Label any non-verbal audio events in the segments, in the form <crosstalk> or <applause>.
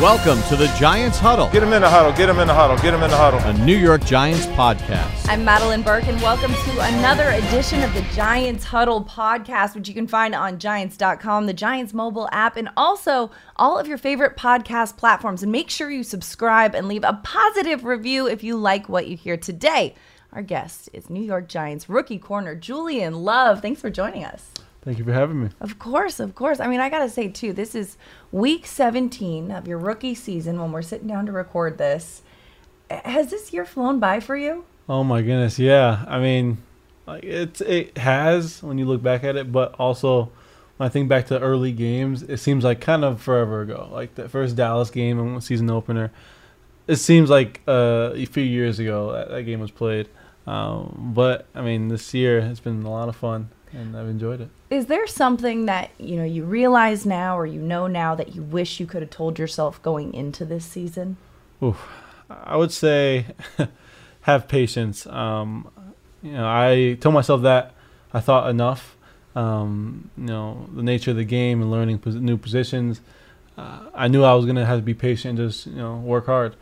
Welcome to the Giants Huddle, Get him in the huddle. Get him in the huddle. Get him in the huddle. a New York Giants podcast. I'm Madelyn Burke, and welcome to another edition of the Giants Huddle podcast, which you can find on Giants.com, the Giants mobile app, and also all of your favorite podcast platforms. And make sure you subscribe and leave a positive review if you like what you hear today. Our guest is New York Giants rookie corner Julian Love. Thanks for joining us. Thank you for having me. Of course, of course. I mean, I got to say, too, this is week 17 of your rookie season when we're sitting down to record this. Has this year flown by for you? Oh my goodness, yeah. I mean, like it's it has when you look back at it, but also when I think back to early games, it seems like kind of forever ago. Like the first Dallas game and season opener, it seems like uh, a few years ago that, that game was played. Um, but I mean, this year has been a lot of fun, and I've enjoyed it. Is there something that you know you realize now or you know now that you wish you could have told yourself going into this season? I would say <laughs> have patience. Um, you know, I told myself that I thought enough. Um, you know, the nature of the game and learning pos- new positions. Uh, I knew I was gonna have to be patient, and just you know, work hard,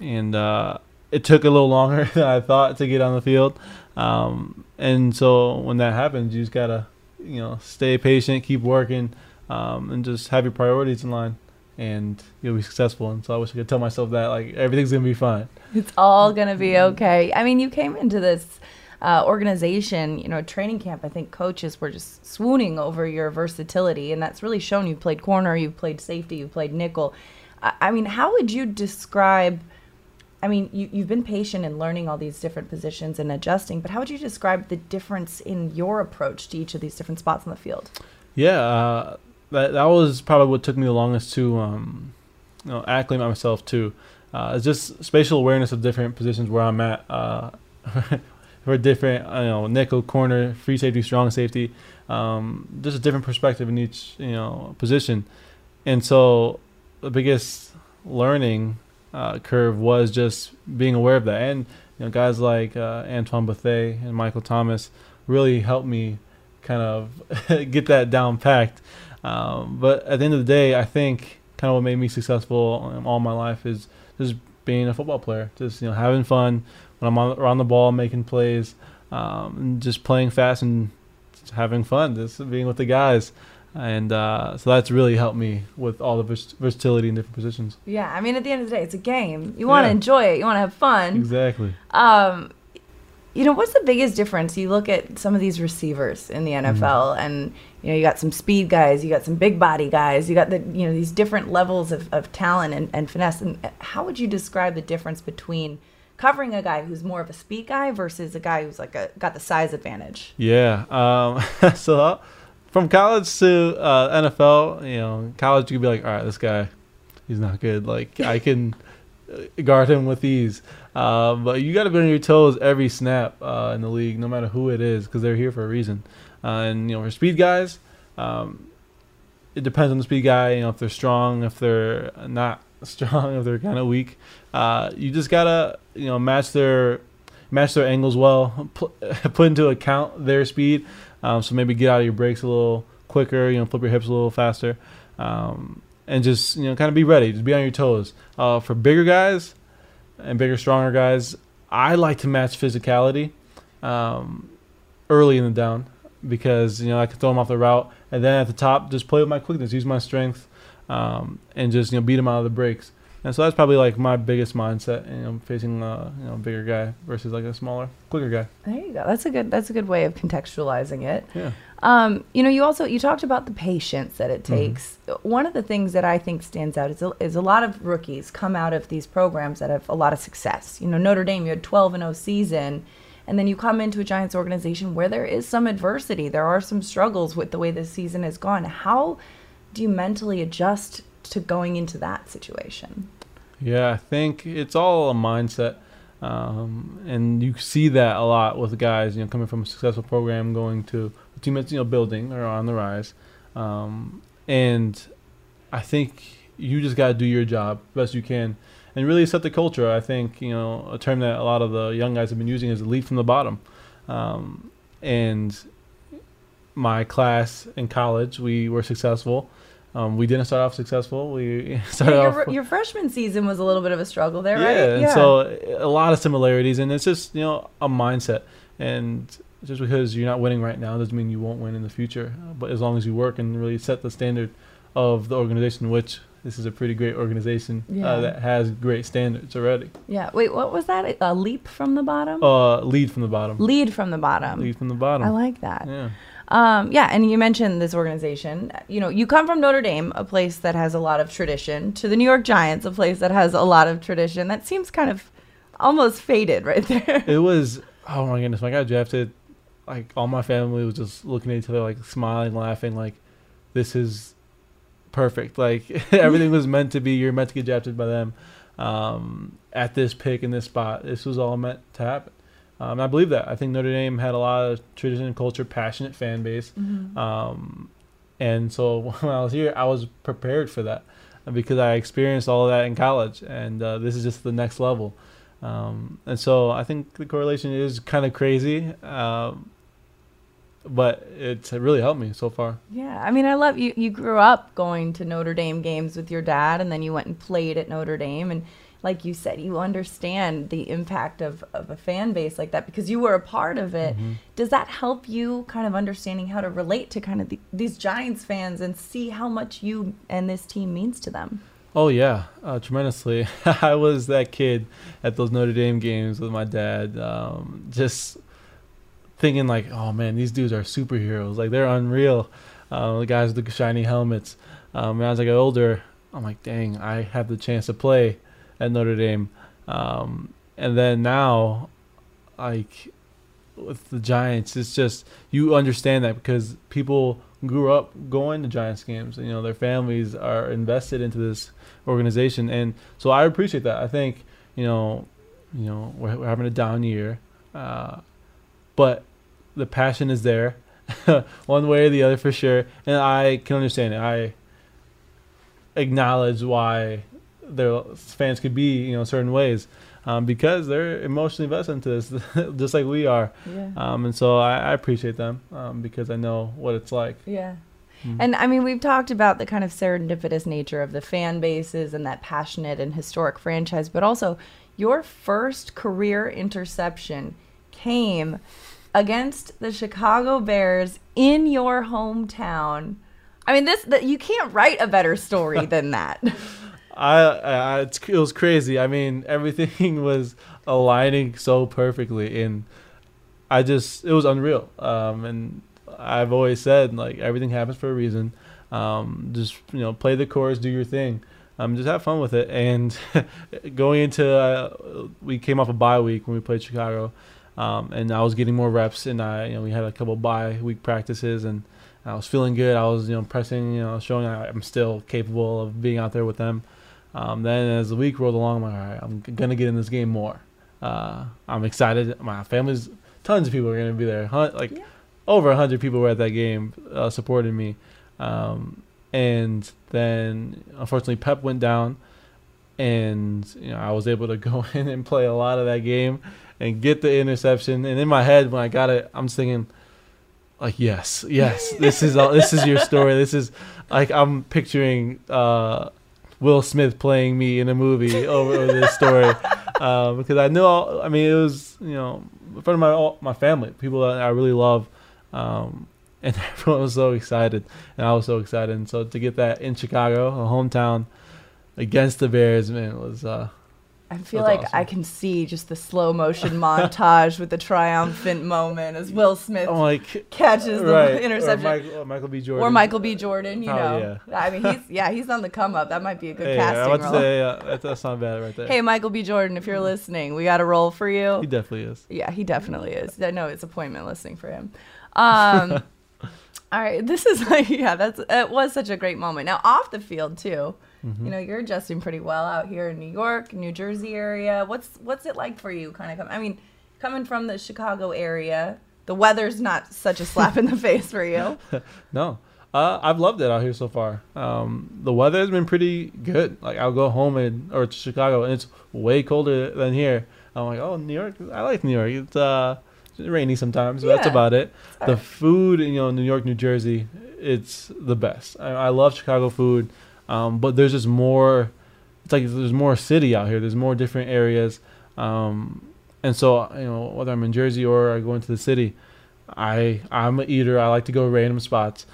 and uh, it took a little longer <laughs> than I thought to get on the field. Um, and so when that happens, you just gotta, you know, stay patient, keep working, um, and just have your priorities in line, and you'll be successful. And so I wish I could tell myself that like everything's gonna be fine. It's all gonna be okay. I mean, you came into this uh, organization, you know, training camp. I think coaches were just swooning over your versatility, and that's really shown. You played corner, you've played safety, you've played nickel. I, I mean, how would you describe? I mean, you, you've been patient in learning all these different positions and adjusting, but how would you describe the difference in your approach to each of these different spots on the field? Yeah, uh, that that was probably what took me the longest to um, you know acclimate myself to. Uh, it's just spatial awareness of different positions where I'm at. Uh, <laughs> for different, you know, nickel, corner, free safety, strong safety. Um, just a different perspective in each, you know, position. And so the biggest learning uh, curve was just being aware of that. And you know, guys like uh, Antoine Bethea and Michael Thomas really helped me kind of <laughs> get that down packed. Um, but at the end of the day, I think kind of what made me successful all my life is just being a football player, just you know having fun when I'm on, around the ball, making plays, um, and just playing fast and having fun, just being with the guys. And uh, so that's really helped me with all the vers- versatility in different positions. Yeah, I mean, at the end of the day, it's a game. You want to Yeah. enjoy it. You want to have fun. Exactly. Um, you know, what's the biggest difference? You look at some of these receivers in the NFL, and you know, you got some speed guys, you got some big body guys, you got the you know these different levels of, of talent and, and finesse. And how would you describe the difference between covering a guy who's more of a speed guy versus a guy who's like a got the size advantage? Yeah. Um, <laughs> so uh, from college to uh, NFL, you know, college you could be like, all right, this guy, he's not good. Like <laughs> I can uh, guard him with ease. Uh, but you got to be on your toes every snap uh, in the league, no matter who it is, because they're here for a reason. Uh, and you know, for speed guys, um, it depends on the speed guy. You know, if they're strong, if they're not <laughs> strong, if they're kind of weak. Uh, you just gotta you know match their match their angles well, <laughs> put, put into account their speed. Um, so maybe get out of your brakes a little quicker. You know, flip your hips a little faster, um, and just you know kind of be ready. Just be on your toes. Uh, for bigger guys and bigger, stronger guys, I like to match physicality um, early in the down because you know I can throw them off the route, and then at the top just play with my quickness, use my strength, um, and just you know beat them out of the breaks. And so that's probably like my biggest mindset, you know, facing a you know bigger guy versus like a smaller, quicker guy. There you go. That's a good. That's a good way of contextualizing it. Yeah. Um, you know, you also you talked about the patience that it Mm-hmm. takes. One of the things that I think stands out is a, is a lot of rookies come out of these programs that have a lot of success. You know, Notre Dame, you had 12 and 0 season, and then you come into a Giants organization where there is some adversity. There are some struggles with the way this season has gone. How do you mentally adjust to going into that situation? Yeah, I think it's all a mindset, um, and you see that a lot with guys. You know, coming from a successful program, going to a team that's you know building or on the rise, um, and I think you just got to do your job best you can, and really set the culture. I think you know a term that a lot of the young guys have been using is lead from the bottom, um, and my class in college we were successful Um, we didn't start off successful. We <laughs> started Yeah, off your, your freshman season was a little bit of a struggle there, yeah, right? and so a lot of similarities, and it's just you know a mindset, and just because you're not winning right now doesn't mean you won't win in the future. But as long as you work and really set the standard of the organization, which this is a pretty great organization Yeah. uh, that has great standards already. yeah. Wait, what was that? A leap from the bottom? Uh, lead from the bottom. Lead from the bottom. Lead from the bottom. I like that. Yeah. Um, yeah, and you mentioned this organization. You know, you come from Notre Dame, a place that has a lot of tradition, to the New York Giants, a place that has a lot of tradition. That seems kind of almost faded <laughs> right there. It was oh my goodness, when I got drafted, like all my family was just looking at each other like smiling, laughing, like this is perfect. Like <laughs> everything was meant to be. You're meant to get drafted by them um, at this pick in this spot. This was all meant to happen. Um, I believe that. I think Notre Dame had a lot of tradition, and culture, passionate fan base, um, and so <laughs> when I was here, I was prepared for that because I experienced all of that in college, and uh, this is just the next level. Um, and so I think the correlation is kind of crazy, um, but it's really helped me so far. Yeah, I mean, I love you. You grew up going to Notre Dame games with your dad, and then you went and played at Notre Dame. And like you said, you understand the impact of, of a fan base like that because you were a part of it. Does that help you kind of understanding how to relate to kind of the, these Giants fans and see how much you and this team means to them? Oh yeah, uh, tremendously. <laughs> I was that kid at those Notre Dame games with my dad, um, just thinking like, oh man, these dudes are superheroes. Like they're unreal. Uh, the guys with the shiny helmets. Um, and as I got older, I'm like, dang, I have the chance to play at Notre Dame. Um, and then now, like with the Giants, it's just you understand that because people grew up going to Giants games. You know, their families are invested into this organization, and so I appreciate that. I think you know, you know, we're, we're having a down year, uh, but the passion is there, <laughs> one way or the other for sure, and I can understand it. I acknowledge why their fans could be, you know, certain ways. Um, because they're emotionally invested into this, <laughs> just like we are, Yeah. um, and so I, I appreciate them um, because I know what it's like. Yeah. And I mean, we've talked about the kind of serendipitous nature of the fan bases and that passionate and historic franchise, but also your first career interception came against the Chicago Bears in your hometown. I mean, this that you can't write a better story than that. <laughs> I, I it was crazy. I mean, everything <laughs> was aligning so perfectly, and I just it was unreal. Um, and I've always said like everything happens for a reason. Um, just you know, play the chorus, do your thing. Um, just have fun with it. And <laughs> going into uh, we came off a bye week when we played Chicago, um, and I was getting more reps, and I you know we had a couple bye week practices, and I was feeling good. I was you know pressing, you know, showing I'm still capable of being out there with them. Um, then as the week rolled along, I'm like, all right, I'm gonna get in this game more. Uh, I'm excited. My family's tons of people are gonna be there. Hun- like Yeah. over hundred people were at that game uh, supporting me. Um, and then unfortunately Pep went down, and you know I was able to <laughs> go in and play a lot of that game and get the interception. And in my head when I got it, I'm thinking. Like yes, yes, this is all, this is your story. This is like I'm picturing uh, Will Smith playing me in a movie over, this story <laughs> um, because I knew. All, I mean, it was you know in front of my all, my family, people that I really love, um, and <laughs> everyone was so excited, and I was so excited. And so to get that in Chicago, a hometown, against the Bears, man, it was uh, I feel That's like awesome. I can see just the slow motion <laughs> montage with the triumphant moment as Will Smith like catches the right, interception. or Michael, or Michael B. Jordan, Or Michael B. Jordan, you Oh, know. I mean, he's <laughs> yeah, he's on the come up. That might be a good Hey, casting I role. say uh, that's, that's not bad right there. hey, Michael B. Jordan, if you're listening, we got a role for you. he definitely is. Yeah, he definitely is. I know it's appointment listening for him. Um, <laughs> all right, this is like yeah, that's it was such a great moment. Now off the field too, Mm-hmm. you know, you're adjusting pretty well out here in New York, New Jersey area. What's what's it like for you? Kind of come. I mean, coming from the Chicago area, the weather's not such a slap in the <laughs> face for you. <laughs> No, uh, I've loved it out here so far. Um, the weather has been pretty good. Like I'll go home and or to Chicago and it's way colder than here. I'm like, oh, New York. I like New York. It's uh, rainy sometimes, but that's about it. The alright. food, you know, New York, New Jersey, it's the best. I, I love Chicago food, um, but there's just more. It's like there's more city out here. There's more different areas, um, and so you know whether I'm in Jersey or I go into the city, I I'm an eater. I like to go random spots,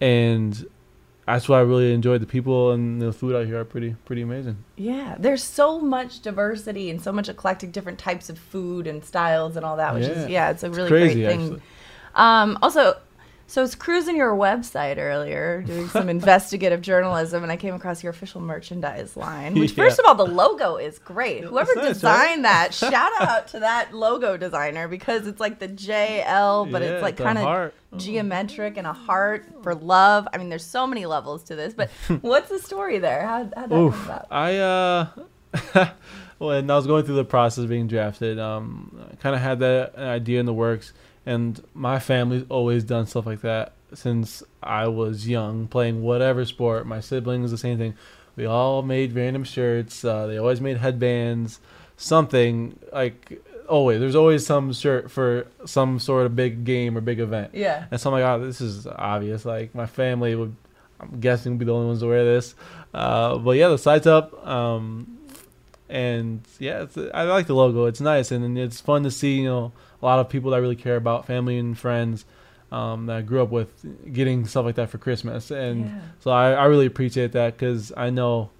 and that's why I really enjoy the people and the food out here are pretty pretty amazing. Yeah, there's so much diversity and so much eclectic different types of food and styles and all that, which Yeah. is yeah, it's a really crazy, great thing. Um, also, so I was cruising your website earlier, doing some <laughs> investigative journalism, and I came across your official merchandise line. Which, Yeah. first of all, the logo is great. Whoever nice, right? designed that, <laughs> shout out to that logo designer because it's like the JL, but Yeah, it's like kind of geometric and a heart for love. I mean, there's so many levels to this, but <laughs> what's the story there? How that come about? I uh when I was going through the process of being drafted, um I kind of had that idea in the works and my family's always done stuff like that since I was young, playing whatever sport. My siblings the same thing. We all made random shirts. Uh, they always made headbands, something like always. There's always some shirt for some sort of big game or big event. Yeah. And so I'm like, oh, this is obvious. Like my family would, I'm guessing, be the only ones to wear this. Uh, but yeah, the site's up. Um, and yeah, it's, I like the logo. It's nice and it's fun to see. You know, a lot of people that I really care about, family and friends. Um, that I grew up with getting stuff like that for Christmas, and Yeah. so I, I really appreciate that because I know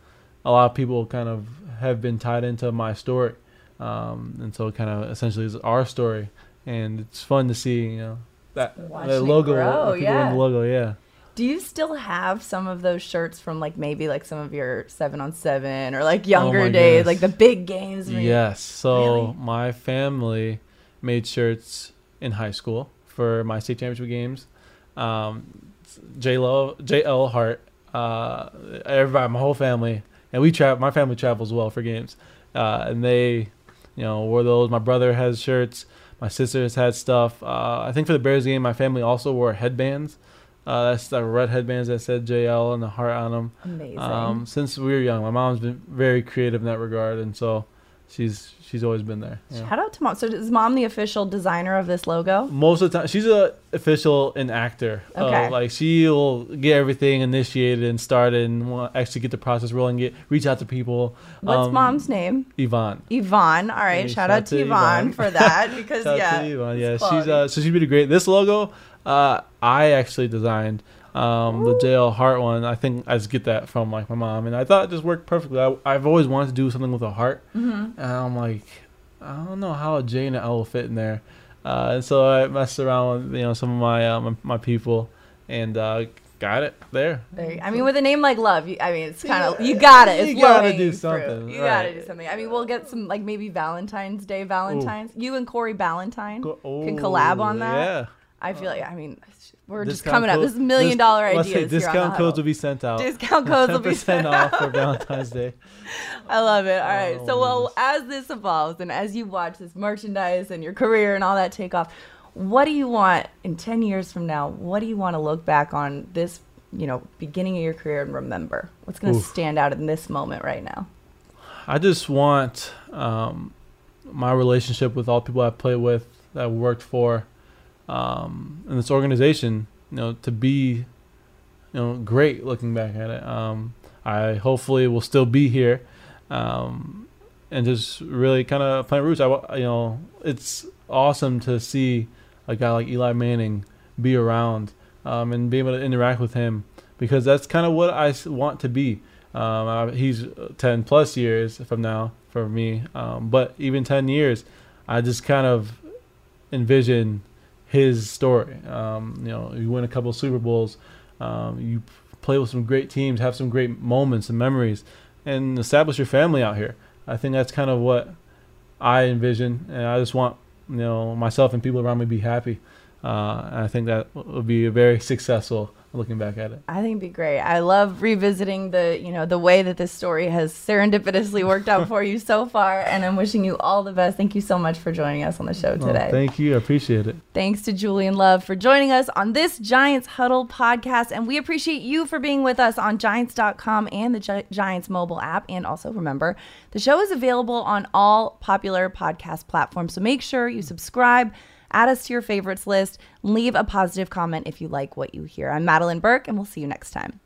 a lot of people kind of have been tied into my story, um, and so it kind of essentially is our story, and it's fun to see you know that the logo, grow, yeah. the logo, yeah. Do you still have some of those shirts from like maybe like some of your seven on seven or like younger Oh days, goodness. like the big games? Yes. So Really? my family made shirts in high school for my state championship games. Um, J Lo, J L Heart, uh, everybody, my whole family, and we travel. My family travels well for games, uh, and they, you know, wore those. My brother has shirts. My sister has had stuff. Uh, I think for the Bears game, my family also wore headbands. Uh, that's the red headbands that said JL and the heart on them. Amazing. Um, since we were young, my mom's been very creative in that regard, and so she's she's always been there. yeah. Shout out to mom. So is mom the official designer of this logo? Most of the time, she's a official and actor. Uh, Okay. like she'll get everything initiated and started, and actually get the process rolling. Get reach out to people. What's Um, mom's name? Yvonne. Yvonne. All right. Hey, shout, out to Yvonne, Yvonne. for that <laughs> because Shout yeah, Yvonne. Yeah, she's uh, so she's really great. This logo, uh, I actually designed. Um, the JL Heart one, I think I just get that from like my mom, and I thought it just worked perfectly. I, I've always wanted to do something with a heart, Mhm. and I'm like, I don't know how a J and an L will fit in there. Uh, and so I messed around with you know some of my uh, my, my people, and uh, got it there. There you- I mean, with a name like Love, you, I mean, it's kind of you got it. It's you gotta do something, You gotta do something. I mean, we'll get some like maybe Valentine's Day Valentines. You and Corey Ballentine Go- can collab on oh, that. Yeah, I feel like I mean we're just Discount coming up. This is million dis- dollar let's ideas. say here on discount codes will be sent out. Discount codes will be sent off out. for Valentine's Day. <laughs> I love it. All right. Oh, so, well, goodness. as this evolves and as you watch this merchandise and your career and all that take off, what do you want in 10 years from now? What do you want to look back on this, you know, beginning of your career and remember? What's going to stand out in this moment right now? I just want um, my relationship with all people I have played with, that I worked for, um, and this organization, you know, to be, you know, great. Looking back at it, um, I hopefully will still be here, um, and just really kind of plant roots. I, you know, it's awesome to see a guy like Eli Manning be around um, and be able to interact with him because that's kind of what I want to be. Um, I, he's 10 plus years from now for me. Um, but even 10 years, I just kind of envision his story. Um, you know, you win a couple Super Bowls, um, you play with some great teams, have some great moments and memories, and establish your family out here. I think that's kind of what I envision, and I just want you know myself and people around me to be happy. Uh, and I think that would be a very successful looking back at it. I think it'd be great. I love revisiting the, you know, the way that this story has serendipitously worked out for you so far. And I'm wishing you all the best. Thank you so much for joining us on the show today. thank you. I appreciate it. Thanks to Julian Love for joining us on this Giants Huddle podcast. And we appreciate you for being with us on Giants.com and the Gi- Giants mobile app. And also remember, the show is available on all popular podcast platforms. So make sure you subscribe Add us to your favorites list. Leave a positive comment if you like what you hear. I'm Madelyn Burke, and we'll see you next time.